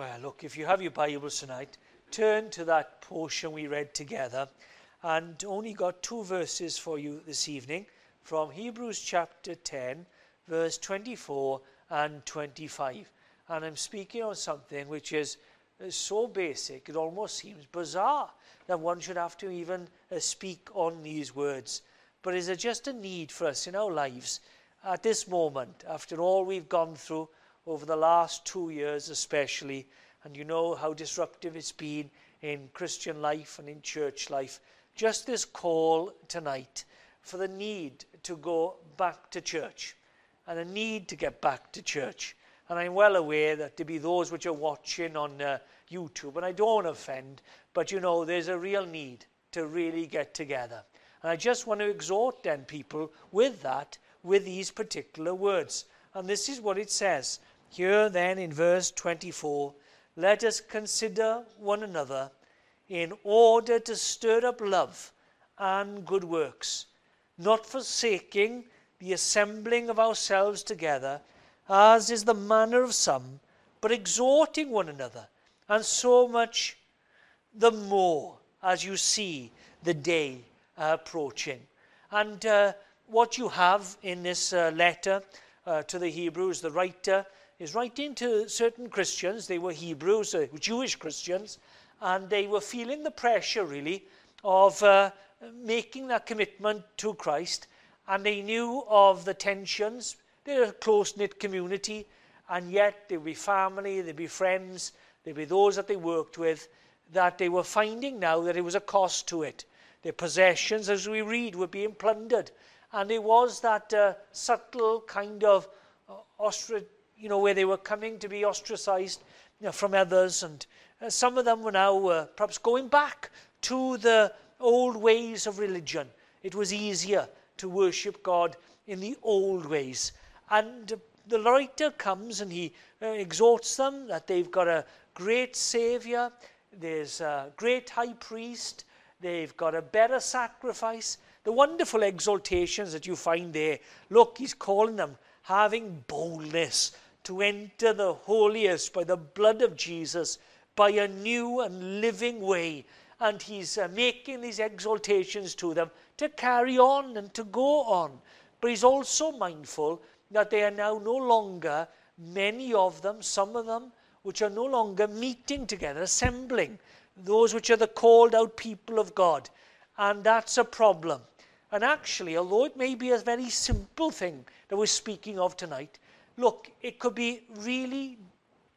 Well, look, if you have your Bibles tonight, turn to that portion we read together and only got two verses for you this evening from Hebrews chapter 10, verse 24 and 25. And I'm speaking on something which is so basic, it almost seems bizarre that one should have to even uh, speak on these words. But is there just a need for us in our lives at this moment, after all we've gone through? Over the last two years, especially, and you know how disruptive it's been in Christian life and in church life. Just this call tonight for the need to go back to church and the need to get back to church. And I'm well aware that to be those which are watching on uh, YouTube, and I don't want to offend, but you know, there's a real need to really get together. And I just want to exhort then people with that, with these particular words. And this is what it says here then in verse 24, let us consider one another in order to stir up love and good works, not forsaking the assembling of ourselves together, as is the manner of some, but exhorting one another, and so much the more as you see the day approaching. And uh, what you have in this uh, letter uh, to the Hebrews, the writer is writing to certain Christians. They were Hebrews, uh, Jewish Christians, and they were feeling the pressure, really, of uh, making that commitment to Christ. And they knew of the tensions. They're a close knit community, and yet there'd be family, there'd be friends, there'd be those that they worked with, that they were finding now that it was a cost to it. Their possessions, as we read, were being plundered. And there was that uh, subtle kind of uh, ostrich you know, where they were coming to be ostracized you know, from others. And uh, some of them were now uh, perhaps going back to the old ways of religion. It was easier to worship God in the old ways. And the writer comes and he uh, exhorts them that they've got a great Savior, there's a great high priest, they've got a better sacrifice. The wonderful exaltations that you find there. Look, he's calling them having boldness to enter the holiest by the blood of Jesus, by a new and living way. And he's uh, making these exaltations to them to carry on and to go on. But he's also mindful that they are now no longer, many of them, some of them, which are no longer meeting together, assembling, those which are the called out people of God. And that's a problem. And actually, although it may be a very simple thing that we're speaking of tonight, look, it could be really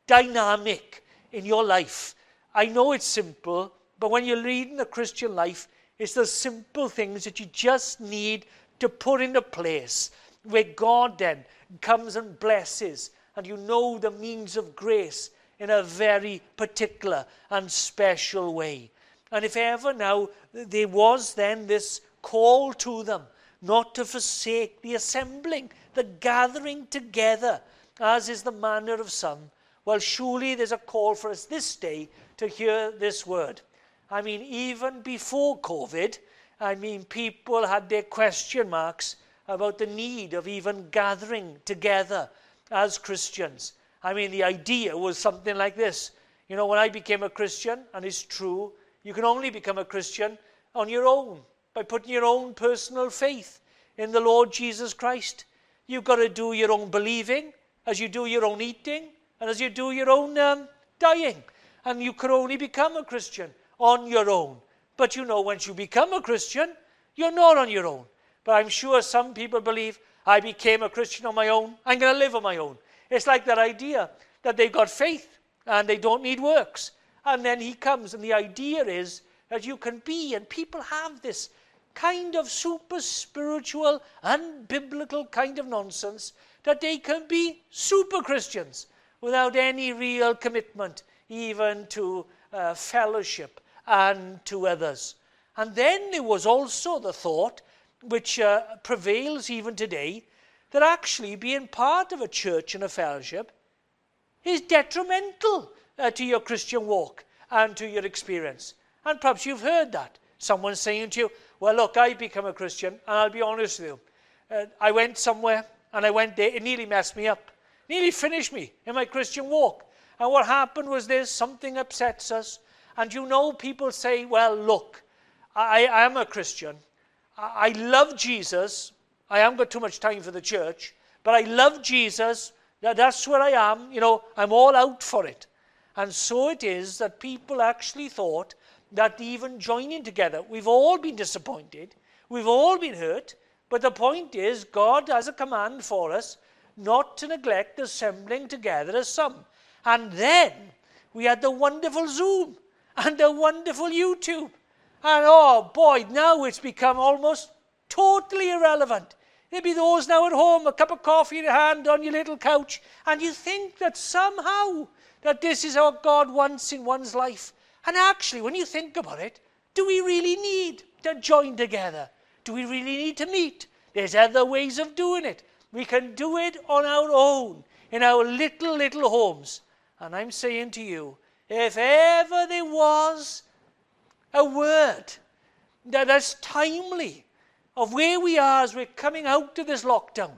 dynamic in your life. I know it's simple, but when you're leading a Christian life, it's the simple things that you just need to put into place where God then comes and blesses, and you know the means of grace in a very particular and special way. And if ever now there was then this call to them not to forsake the assembling the gathering together, as is the manner of some, well, surely there's a call for us this day to hear this word. I mean, even before COVID, I mean, people had their question marks about the need of even gathering together as Christians. I mean, the idea was something like this. You know, when I became a Christian, and it's true, you can only become a Christian on your own by putting your own personal faith in the Lord Jesus Christ. You've got to do your own believing as you do your own eating and as you do your own um, dying. And you can only become a Christian on your own. But you know, once you become a Christian, you're not on your own. But I'm sure some people believe I became a Christian on my own. I'm going to live on my own. It's like that idea that they've got faith and they don't need works. And then he comes, and the idea is that you can be, and people have this kind of super spiritual, unbiblical kind of nonsense that they can be super Christians without any real commitment, even to uh, fellowship and to others. And then there was also the thought, which uh, prevails even today, that actually being part of a church and a fellowship is detrimental uh, to your Christian walk and to your experience. And perhaps you've heard that. Someone saying to you, well, look, I become a Christian, and I'll be honest with you. Uh, I went somewhere, and I went there, it nearly messed me up, nearly finished me in my Christian walk. And what happened was this something upsets us. And you know, people say, well, look, I, I am a Christian. I, I love Jesus. I haven't got too much time for the church, but I love Jesus. That's where I am. You know, I'm all out for it. And so it is that people actually thought that even joining together, we've all been disappointed, we've all been hurt, but the point is, God has a command for us not to neglect assembling together as some. And then we had the wonderful Zoom and the wonderful YouTube. And oh boy, now it's become almost totally irrelevant. There'd be those now at home, a cup of coffee in your hand on your little couch, and you think that somehow that this is what God wants in one's life. And actually, when you think about it, do we really need to join together? Do we really need to meet? There's other ways of doing it. We can do it on our own, in our little, little homes. And I'm saying to you, if ever there was a word that is timely of where we are as we're coming out of this lockdown,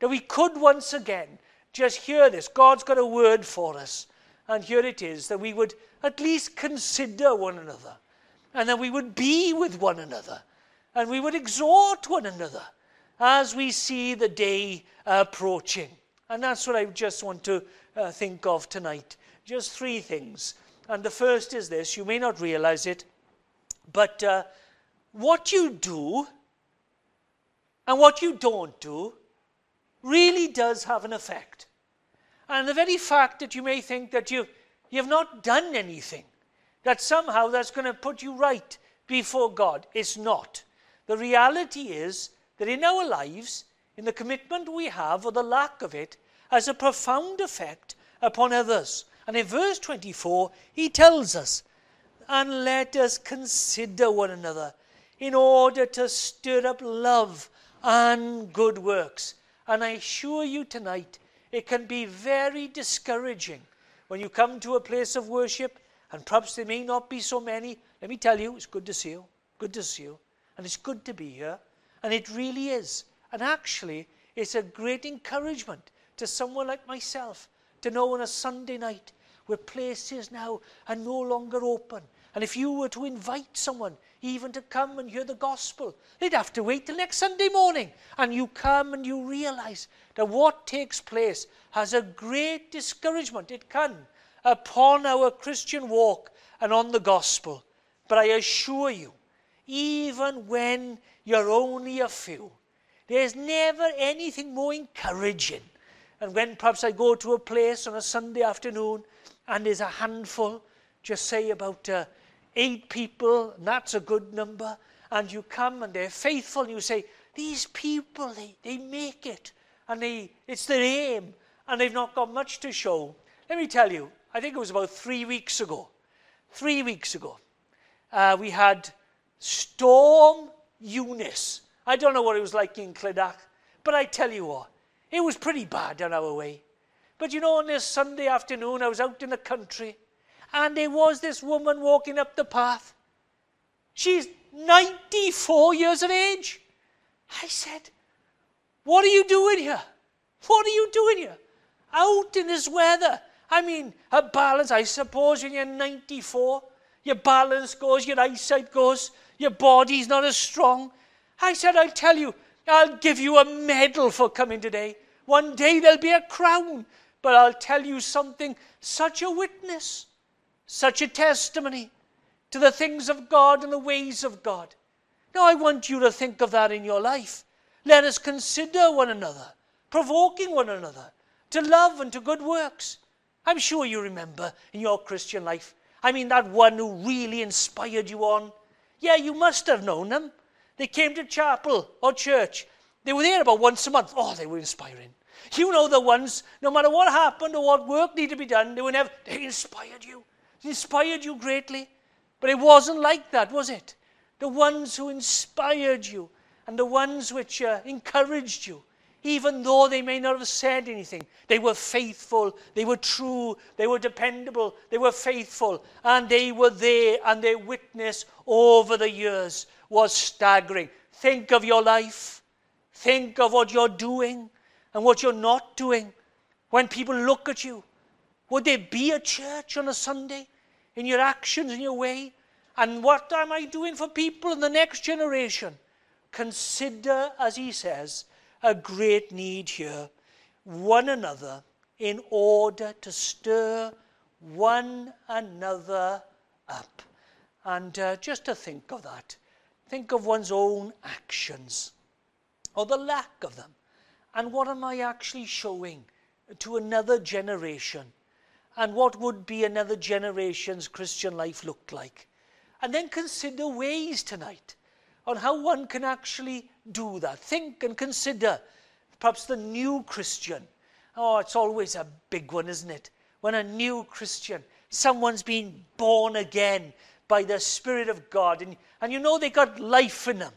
that we could once again just hear this. God's got a word for us. And here it is that we would at least consider one another, and that we would be with one another, and we would exhort one another as we see the day approaching. And that's what I just want to uh, think of tonight. Just three things. And the first is this you may not realize it, but uh, what you do and what you don't do really does have an effect. And the very fact that you may think that you, you've not done anything, that somehow that's going to put you right before God, it's not. The reality is that in our lives, in the commitment we have or the lack of it, has a profound effect upon others. And in verse 24, he tells us, And let us consider one another in order to stir up love and good works. And I assure you tonight, it can be very discouraging when you come to a place of worship, and perhaps there may not be so many. Let me tell you, it's good to see you. Good to see you. And it's good to be here. And it really is. And actually, it's a great encouragement to someone like myself to know on a Sunday night where places now are no longer open. And if you were to invite someone even to come and hear the gospel. They'd have to wait till next Sunday morning. And you come and you realize that what takes place has a great discouragement. It can upon our Christian walk and on the gospel. But I assure you, even when you're only a few, there's never anything more encouraging. And when perhaps I go to a place on a Sunday afternoon and there's a handful, just say about uh, eight people, and that's a good number, and you come and they're faithful, and you say, These people, they, they make it, and they, it's their aim, and they've not got much to show. Let me tell you, I think it was about three weeks ago. Three weeks ago, uh, we had Storm Eunice. I don't know what it was like in Clydach, but I tell you what, it was pretty bad on our way. But you know, on this Sunday afternoon, I was out in the country, and there was this woman walking up the path. She's 94 years of age. I said, What are you doing here? What are you doing here? Out in this weather. I mean, her balance, I suppose when you're 94, your balance goes, your eyesight goes, your body's not as strong. I said, I'll tell you, I'll give you a medal for coming today. One day there'll be a crown. But I'll tell you something, such a witness such a testimony to the things of God and the ways of God. Now, I want you to think of that in your life. Let us consider one another, provoking one another to love and to good works. I'm sure you remember in your Christian life. I mean, that one who really inspired you on. Yeah, you must have known them. They came to chapel or church. They were there about once a month. Oh, they were inspiring. You know the ones, no matter what happened or what work needed to be done, they were never, they inspired you. Inspired you greatly. But it wasn't like that, was it? The ones who inspired you and the ones which uh, encouraged you, even though they may not have said anything, they were faithful, they were true, they were dependable, they were faithful, and they were there, and their witness over the years was staggering. Think of your life, think of what you're doing and what you're not doing. When people look at you, Would there be a church on a Sunday in your actions, in your way? And what am I doing for people in the next generation? Consider, as he says, a great need here, one another, in order to stir one another up. And uh, just to think of that, think of one's own actions or the lack of them. And what am I actually showing to another generation? And what would be another generation's Christian life look like? And then consider ways tonight on how one can actually do that. Think and consider perhaps the new Christian. Oh, it's always a big one, isn't it? When a new Christian, someone's been born again by the Spirit of God, and, and you know they got life in them,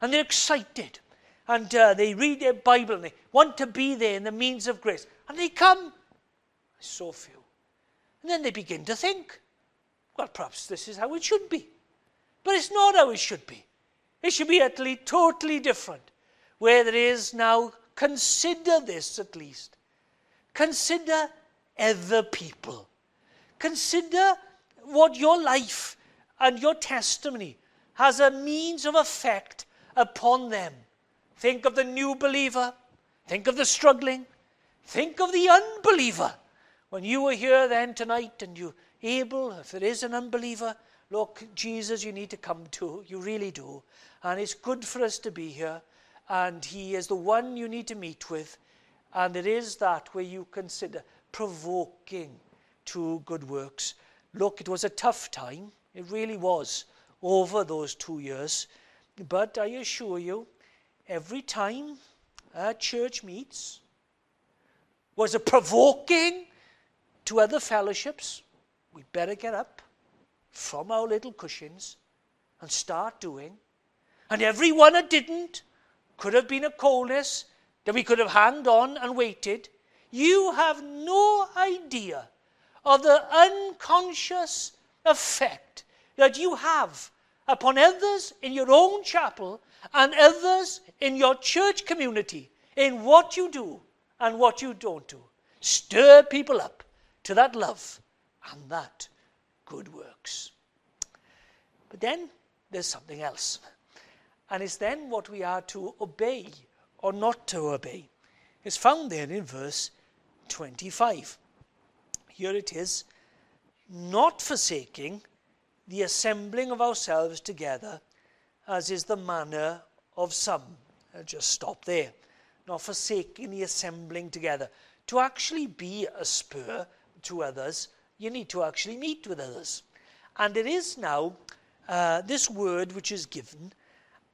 and they're excited, and uh, they read their Bible, and they want to be there in the means of grace, and they come. So few. And then they begin to think, well, perhaps this is how it should be. But it's not how it should be. It should be utterly, totally different. Where there is now, consider this at least. Consider other people. Consider what your life and your testimony has a means of effect upon them. Think of the new believer. Think of the struggling. Think of the unbeliever. When you were here then tonight and you able, if there is an unbeliever, look, Jesus, you need to come to. You really do. And it's good for us to be here. And He is the one you need to meet with. And it is that where you consider provoking to good works. Look, it was a tough time. It really was over those two years. But I assure you, every time a church meets was a provoking to other fellowships we better get up from our little cushions and start doing. And every one that didn't could have been a coldness that we could have hanged on and waited. You have no idea of the unconscious effect that you have upon others in your own chapel and others in your church community in what you do and what you don't do. Stir people up to that love and that good works. But then there's something else. And it's then what we are to obey or not to obey. It's found there in verse 25. Here it is not forsaking the assembling of ourselves together, as is the manner of some. I'll just stop there. Not forsaking the assembling together. To actually be a spur to others you need to actually meet with others. And it is now uh, this word which is given,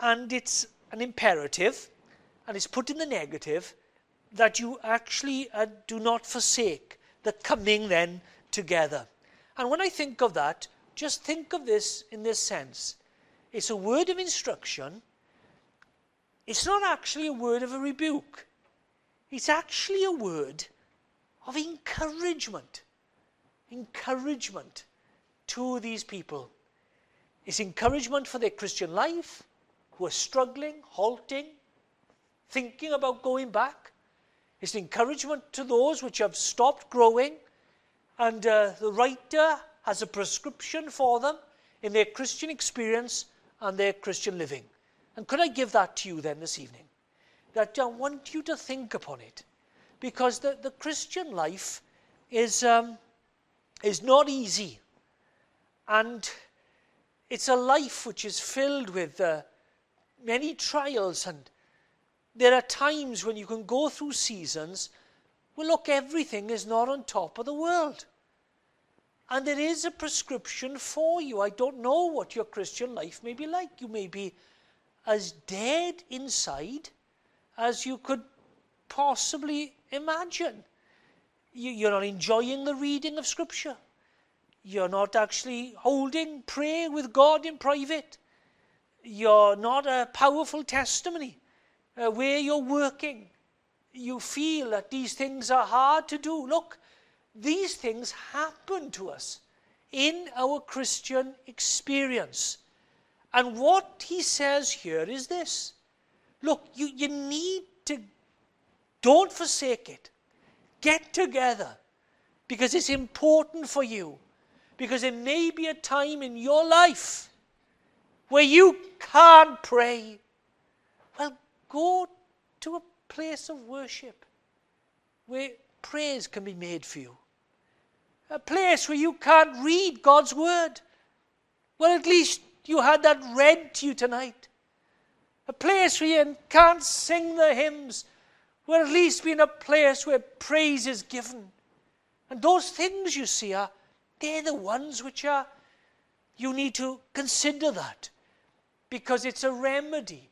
and it's an imperative, and it's put in the negative, that you actually uh, do not forsake the coming then together. And when I think of that, just think of this in this sense. It's a word of instruction. It's not actually a word of a rebuke. It's actually a word of encouragement encouragement to these people. It's encouragement for their Christian life, who are struggling, halting, thinking about going back. It's encouragement to those which have stopped growing, and uh, the writer has a prescription for them in their Christian experience and their Christian living. And could I give that to you then this evening? That I want you to think upon it. Because the, the Christian life is, um, is not easy. And it's a life which is filled with uh, many trials. And there are times when you can go through seasons well, look, everything is not on top of the world. And there is a prescription for you. I don't know what your Christian life may be like. You may be as dead inside as you could possibly imagine you, are not enjoying the reading of Scripture. You're not actually holding prayer with God in private. You're not a powerful testimony uh, where you're working. You feel that these things are hard to do. Look, these things happen to us in our Christian experience. And what he says here is this look, you, you need to, don't forsake it. Get together. because it's important for you, because it may be a time in your life where you can't pray. Well, go to a place of worship where prayers can be made for you. A place where you can't read God's word. Well, at least you had that read to you tonight. A place where you can't sing the hymns. Well, at least be in a place where praise is given. And those things you see are, they're the ones which are, you need to consider that because it's a remedy.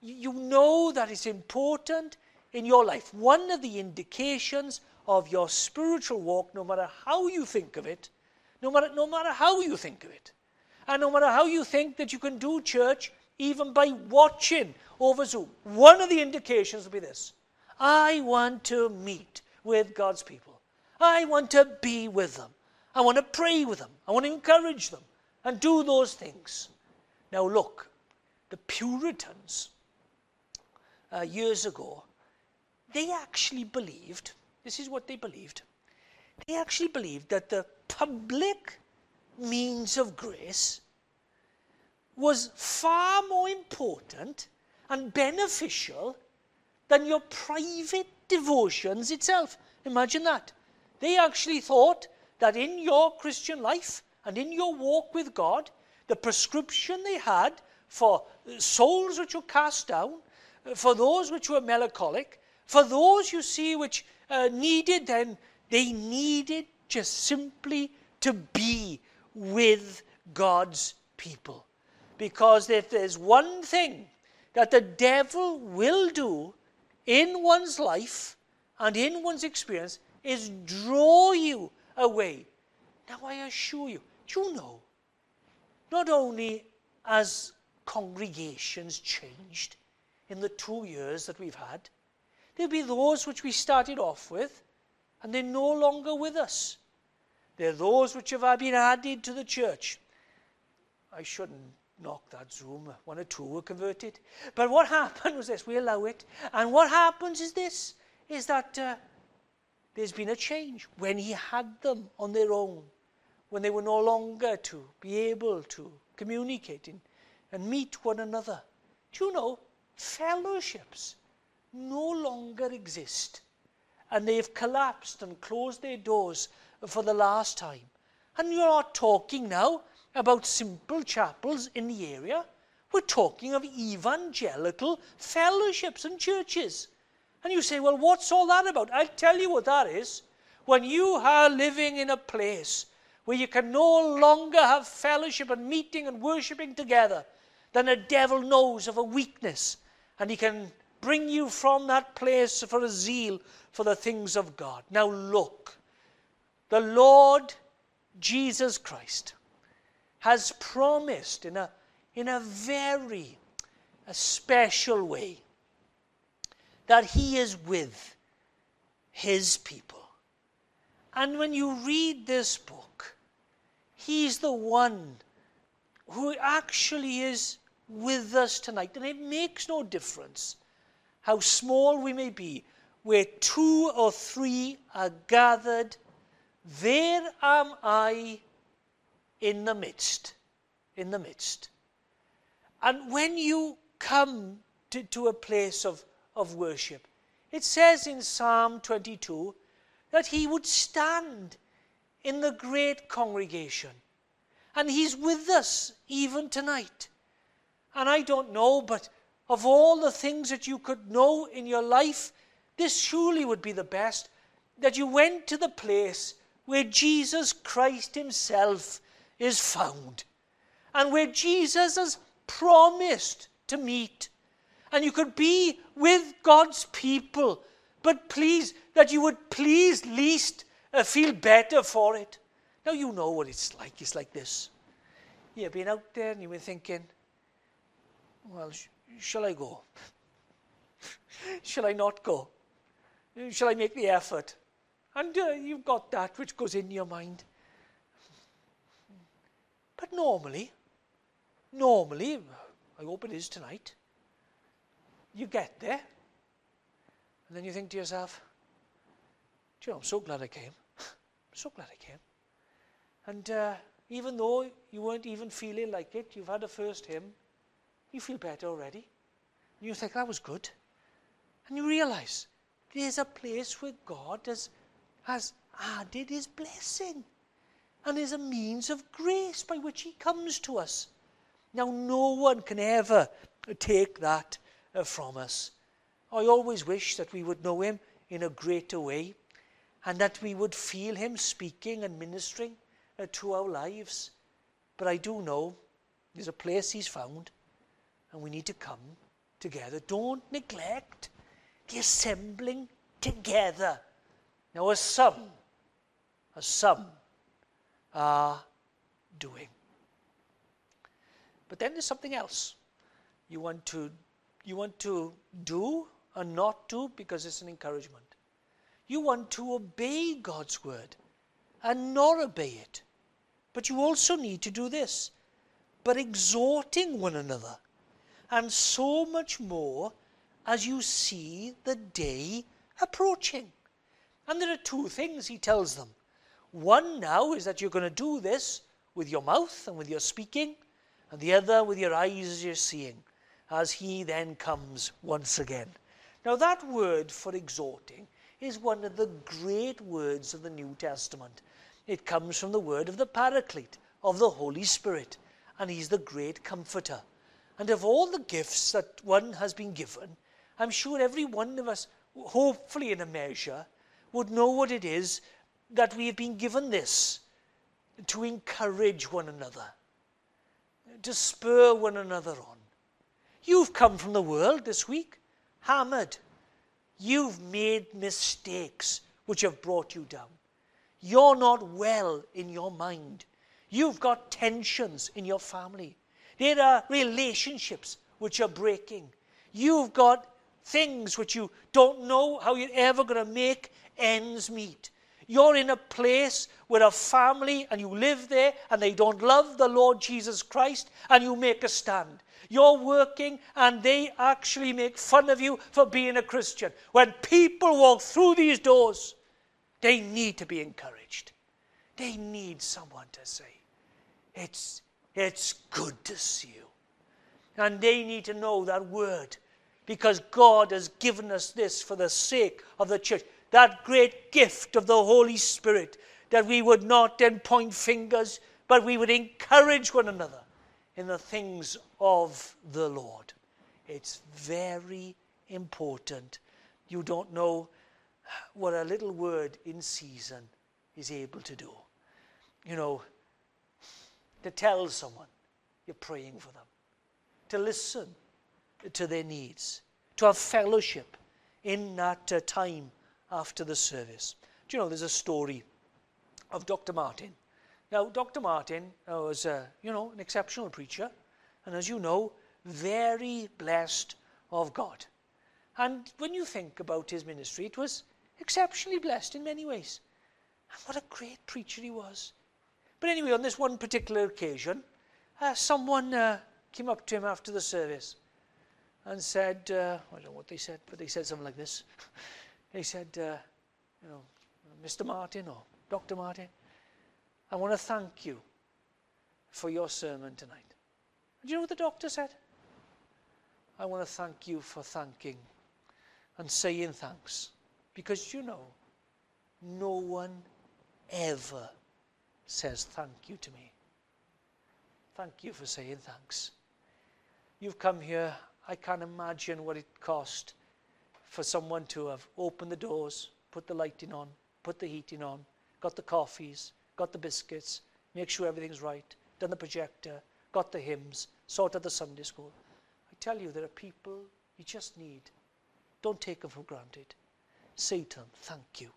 You know that it's important in your life. One of the indications of your spiritual walk, no matter how you think of it, no matter, no matter how you think of it, and no matter how you think that you can do church even by watching over Zoom, one of the indications will be this I want to meet with God's people. I want to be with them. I want to pray with them. I want to encourage them and do those things. Now, look, the Puritans uh, years ago, they actually believed, this is what they believed, they actually believed that the public means of grace was far more important and beneficial than your private devotions itself. Imagine that. They actually thought that in your Christian life and in your walk with God, the prescription they had for souls which were cast down, for those which were melancholic, for those you see which uh, needed then, they needed just simply to be with God's people. Because if there's one thing that the devil will do in one's life and in one's experience is draw you away. Now, I assure you, you know, not only as congregations changed in the two years that we've had, there'll be those which we started off with, and they're no longer with us. They're those which have been added to the church. I shouldn't knock that Zoom. One or two were converted. But what happened was this we allow it. And what happens is this is that uh, there's been a change when he had them on their own, when they were no longer to be able to communicate and, and meet one another. Do you know, fellowships no longer exist. And they've collapsed and closed their doors for the last time. And you're not talking now about simple chapels in the area. We're talking of evangelical fellowships and churches. And you say, well, what's all that about? I'll tell you what that is. When you are living in a place where you can no longer have fellowship and meeting and worshipping together, then the devil knows of a weakness and he can bring you from that place for a zeal for the things of God. Now look, the Lord Jesus Christ has promised in a, in a very a special way that he is with his people. And when you read this book, he's the one who actually is with us tonight. And it makes no difference how small we may be, where two or three are gathered, there am I in the midst. In the midst. And when you come to, to a place of, of worship, it says in Psalm 22 that he would stand in the great congregation. And he's with us even tonight. And I don't know, but of all the things that you could know in your life, this surely would be the best that you went to the place where Jesus Christ Himself is found and where Jesus has promised to meet. And you could be with God's people, but please, that you would please least uh, feel better for it. Now, you know what it's like. It's like this. You've been out there and you've been thinking, well, sh- shall I go? shall I not go? Shall I make the effort? And uh, you've got that which goes in your mind. But normally, normally, I hope it is tonight, you get there, and then you think to yourself, you know, I'm so glad I came. I'm so glad I came. And uh, even though you weren't even feeling like it, you've had a first hymn, you feel better already. And you think, that was good. And you realize there's a place where God has, has added his blessing and is a means of grace by which he comes to us. Now, no one can ever take that uh, from us. I always wish that we would know him in a greater way and that we would feel him speaking and ministering uh, to our lives. But I do know there's a place he's found and we need to come together. Don't neglect the assembling together. Now, as some, as some are doing. But then there's something else. You want to, you want to do and not do because it's an encouragement. You want to obey God's word and not obey it. But you also need to do this, but exhorting one another, and so much more as you see the day approaching. And there are two things he tells them. One now is that you're going to do this with your mouth and with your speaking, and the other with your eyes as you're seeing, as he then comes once again. Now, that word for exhorting is one of the great words of the New Testament. It comes from the word of the Paraclete, of the Holy Spirit, and he's the great comforter. And of all the gifts that one has been given, I'm sure every one of us, hopefully in a measure, would know what it is that we have been given this to encourage one another, to spur one another on. You've come from the world this week, hammered. You've made mistakes which have brought you down. You're not well in your mind. You've got tensions in your family. There are relationships which are breaking. You've got things which you don't know how you're ever going to make ends meet. You're in a place where a family and you live there and they don't love the Lord Jesus Christ and you make a stand. You're working and they actually make fun of you for being a Christian. When people walk through these doors, they need to be encouraged. They need someone to say, it's, it's good to see you. And they need to know that word because God has given us this for the sake of the church that great gift of the Holy Spirit, that we would not then point fingers, but we would encourage one another in the things of the Lord. It's very important. You don't know what a little word in season is able to do. You know, to tell someone you're praying for them, to listen to their needs, to have fellowship in that uh, time after the service. Do you know, there's a story of Dr. Martin. Now, Dr. Martin was, uh, you know, an exceptional preacher, and as you know, very blessed of God. And when you think about his ministry, it was exceptionally blessed in many ways. And what a great preacher he was. But anyway, on this one particular occasion, uh, someone uh, came up to him after the service and said, uh, I don't know what they said, but they said something like this. He said, uh, you know, Mr. Martin or Dr. Martin, I want to thank you for your sermon tonight. Do you know what the doctor said? I want to thank you for thanking and saying thanks. Because you know, no one ever says thank you to me. Thank you for saying thanks. You've come here, I can't imagine what it cost for someone to have opened the doors, put the lighting on, put the heating on, got the coffees, got the biscuits, make sure everything's right, done the projector, got the hymns, sorted the Sunday school. I tell you, there are people you just need. Don't take them for granted. Say to them, thank you.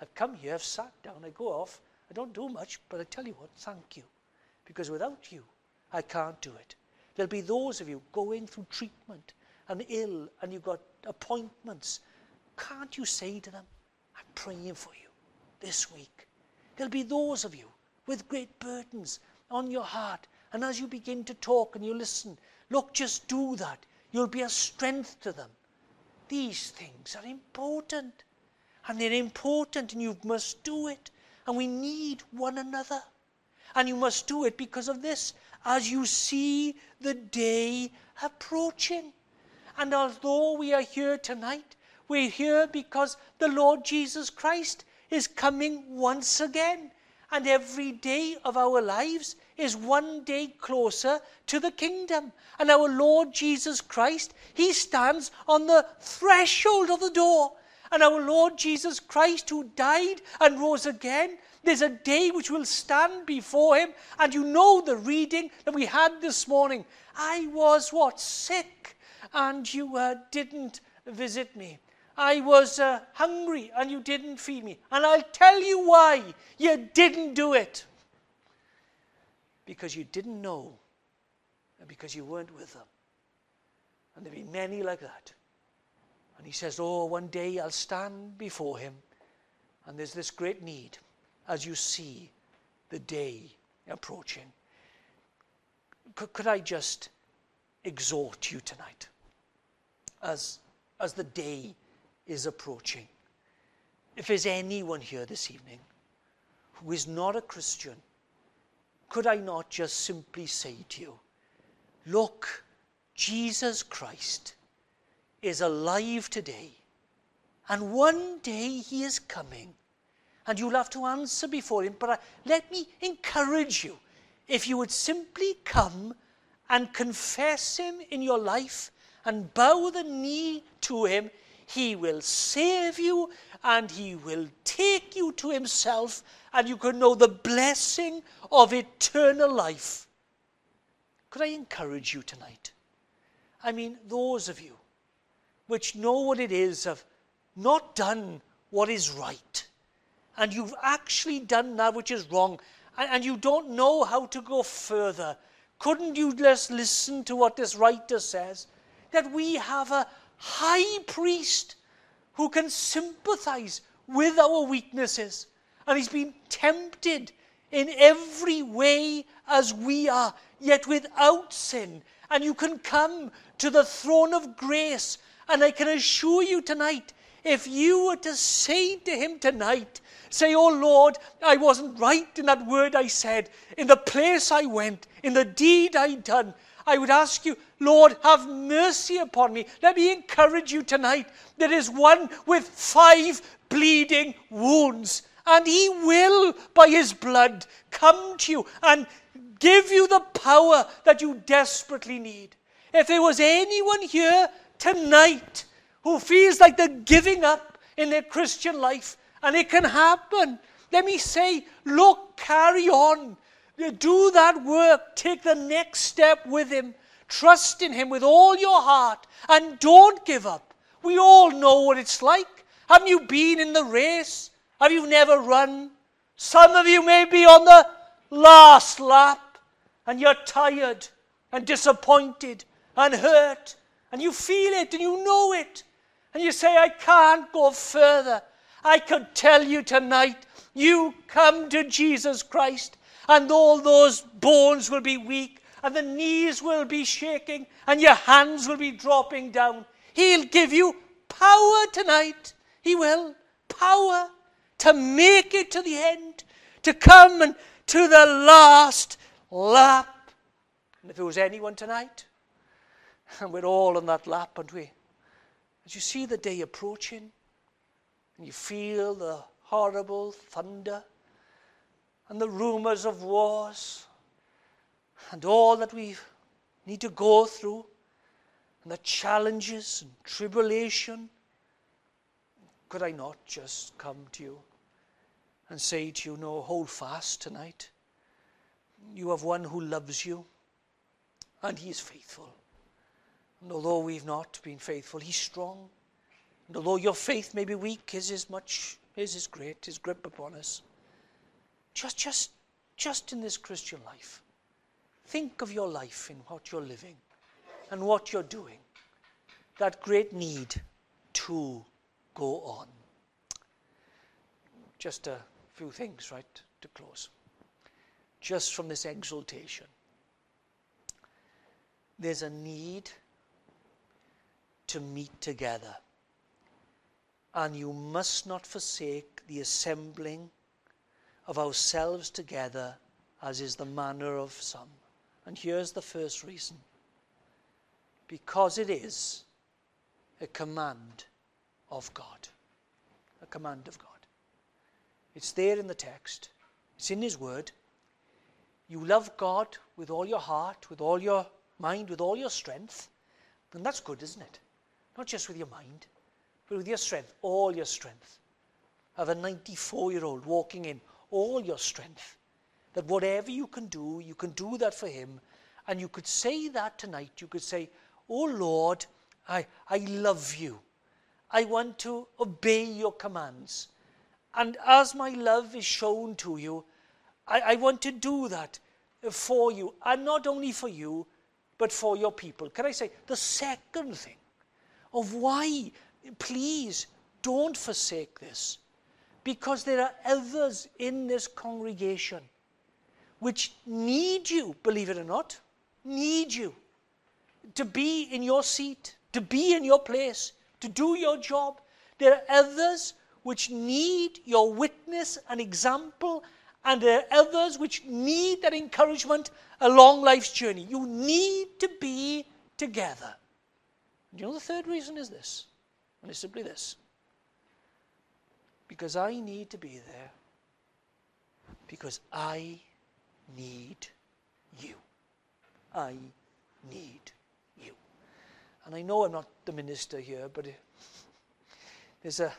I've come here, I've sat down, I go off, I don't do much, but I tell you what, thank you. Because without you, I can't do it. There'll be those of you going through treatment and ill and you've got appointments, can't you say to them, I'm praying for you this week? There'll be those of you with great burdens on your heart. And as you begin to talk and you listen, look, just do that. You'll be a strength to them. These things are important. And they're important, and you must do it. and we need one another. And you must do it because of this, as you see the day approaching. And although we are here tonight, we're here because the Lord Jesus Christ is coming once again. And every day of our lives is one day closer to the kingdom. And our Lord Jesus Christ, He stands on the threshold of the door. And our Lord Jesus Christ, who died and rose again, there's a day which will stand before Him. And you know the reading that we had this morning. I was what? Sick, and you uh, didn't visit me. I was uh, hungry and you didn't feed me. And I'll tell you why you didn't do it. Because you didn't know and because you weren't with them. And there'll be many like that. And he says, Oh, one day I'll stand before him. And there's this great need as you see the day approaching. Could, could I just exhort you tonight as, as the day is approaching. If there's anyone here this evening who is not a Christian, could I not just simply say to you, look, Jesus Christ is alive today, and one day he is coming, and you'll have to answer before him. But uh, let me encourage you if you would simply come and confess him in your life and bow the knee to him he will save you and He will take you to Himself, and you can know the blessing of eternal life. Could I encourage you tonight? I mean, those of you which know what it is of not done what is right, and you've actually done that which is wrong, and, and you don't know how to go further. Couldn't you just listen to what this writer says? That we have a, high priest who can sympathize with our weaknesses. And he's been tempted in every way as we are, yet without sin. And you can come to the throne of grace. And I can assure you tonight, if you were to say to him tonight, say, Oh Lord, I wasn't right in that word I said, in the place I went, in the deed I done, I would ask you, Lord, have mercy upon me. Let me encourage you tonight. There is one with five bleeding wounds, and he will, by his blood, come to you and give you the power that you desperately need. If there was anyone here tonight who feels like they're giving up in their Christian life, and it can happen, let me say, look, carry on. Do that work. Take the next step with Him. Trust in Him with all your heart and don't give up. We all know what it's like. Haven't you been in the race? Have you never run? Some of you may be on the last lap and you're tired and disappointed and hurt and you feel it and you know it. And you say, I can't go further. I could tell you tonight, you come to Jesus Christ and all those bones will be weak, and the knees will be shaking, and your hands will be dropping down. He'll give you power tonight. He will. Power to make it to the end, to come and to the last lap. And if there was anyone tonight, and we're all on that lap, aren't we? As you see the day approaching, and you feel the horrible thunder, and the rumors of wars and all that we need to go through and the challenges and tribulation, could I not just come to you and say to you, No, hold fast tonight. You have one who loves you, and he is faithful. And although we've not been faithful, he's strong. And although your faith may be weak, his is much, his is great, his grip upon us. Just, just, just in this Christian life, think of your life in what you're living and what you're doing. That great need to go on. Just a few things, right, to close. Just from this exaltation. There's a need to meet together. And you must not forsake the assembling of ourselves together as is the manner of some. And here's the first reason because it is a command of God. A command of God. It's there in the text, it's in His Word. You love God with all your heart, with all your mind, with all your strength. And that's good, isn't it? Not just with your mind, but with your strength, all your strength. Of a 94 year old walking in all your strength. That whatever you can do, you can do that for Him. And you could say that tonight. You could say, Oh Lord, I, I love you. I want to obey your commands. And as my love is shown to you, I, I want to do that for you. And not only for you, but for your people. Can I say the second thing of why, please don't forsake this? Because there are others in this congregation which need you, believe it or not, need you to be in your seat, to be in your place, to do your job. There are others which need your witness and example, and there are others which need that encouragement along life's journey. You need to be together. You know the third reason is this, and it's simply this. Because I need to be there. Because I need you. I need you. And I know I'm not the minister here, but there's a.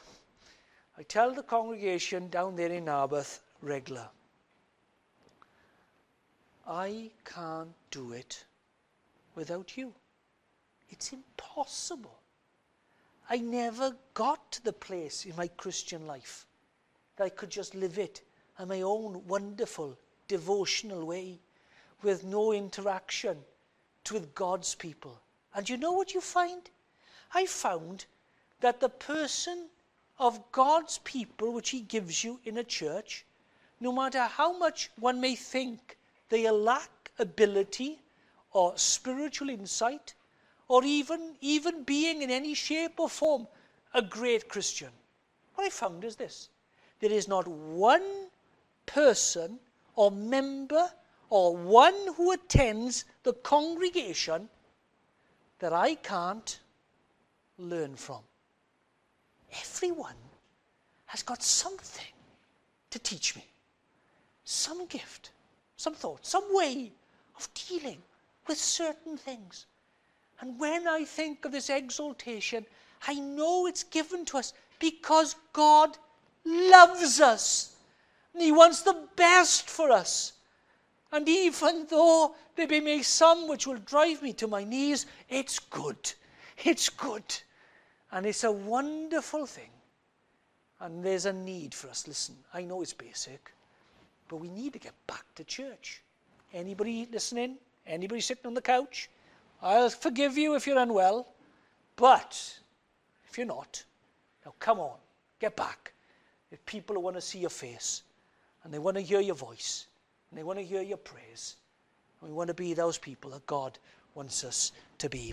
I tell the congregation down there in Narberth regular. I can't do it without you. It's impossible. I never got to the place in my Christian life that I could just live it on my own wonderful devotional way with no interaction with God's people. And you know what you find? I found that the person of God's people, which He gives you in a church, no matter how much one may think they lack ability or spiritual insight, or even, even being in any shape or form a great Christian. What I found is this there is not one person or member or one who attends the congregation that I can't learn from. Everyone has got something to teach me, some gift, some thought, some way of dealing with certain things. And when I think of this exaltation, I know it's given to us because God loves us. He wants the best for us. And even though there may be may some which will drive me to my knees, it's good. It's good. And it's a wonderful thing. And there's a need for us. Listen, I know it's basic, but we need to get back to church. Anybody listening? Anybody sitting on the couch? I'll forgive you if you're unwell, but if you're not, now come on, get back. If people want to see your face and they want to hear your voice and they want to hear your praise, and we want to be those people that God wants us to be.